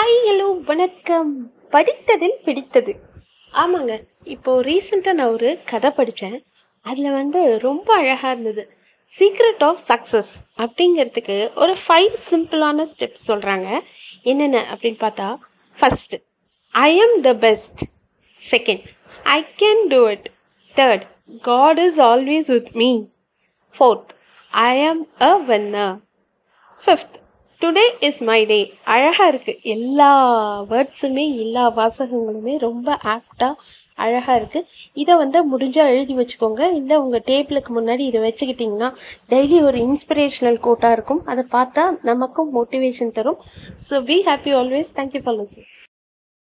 Hi hello வணக்கம். படித்ததில் பிடித்தது. ஆமாங்க. இப்போ ரீசெண்டாக நான் ஒரு கதை படித்தேன். அதில் வந்து ரொம்ப அழகாக இருந்தது. சீக்ரெட் ஆஃப் சக்ஸஸ் அப்படிங்கிறதுக்கு ஒரு ஃபைவ் சிம்பிளான ஸ்டெப்ஸ் சொல்கிறாங்க என்னென்ன அப்படின்னு பார்த்தா first I am the best second I can do it third God is always with me fourth I am a winner fifth today is my day அழகாக இருக்குது எல்லா வேர்ட்ஸுமே எல்லா வாசகங்களுமே ரொம்ப ஆப்டாக அழகாக இருக்குது இதை வந்து முடிஞ்சால் எழுதி வச்சுக்கோங்க. இல்லை உங்கள் டேபிளுக்கு முன்னாடி இதை வச்சுக்கிட்டிங்கன்னா டெய்லி ஒரு இன்ஸ்பிரேஷனல் கோட்டாக இருக்கும். அதை பார்த்தா நமக்கும் மோட்டிவேஷன் தரும். So be happy always thank you for listening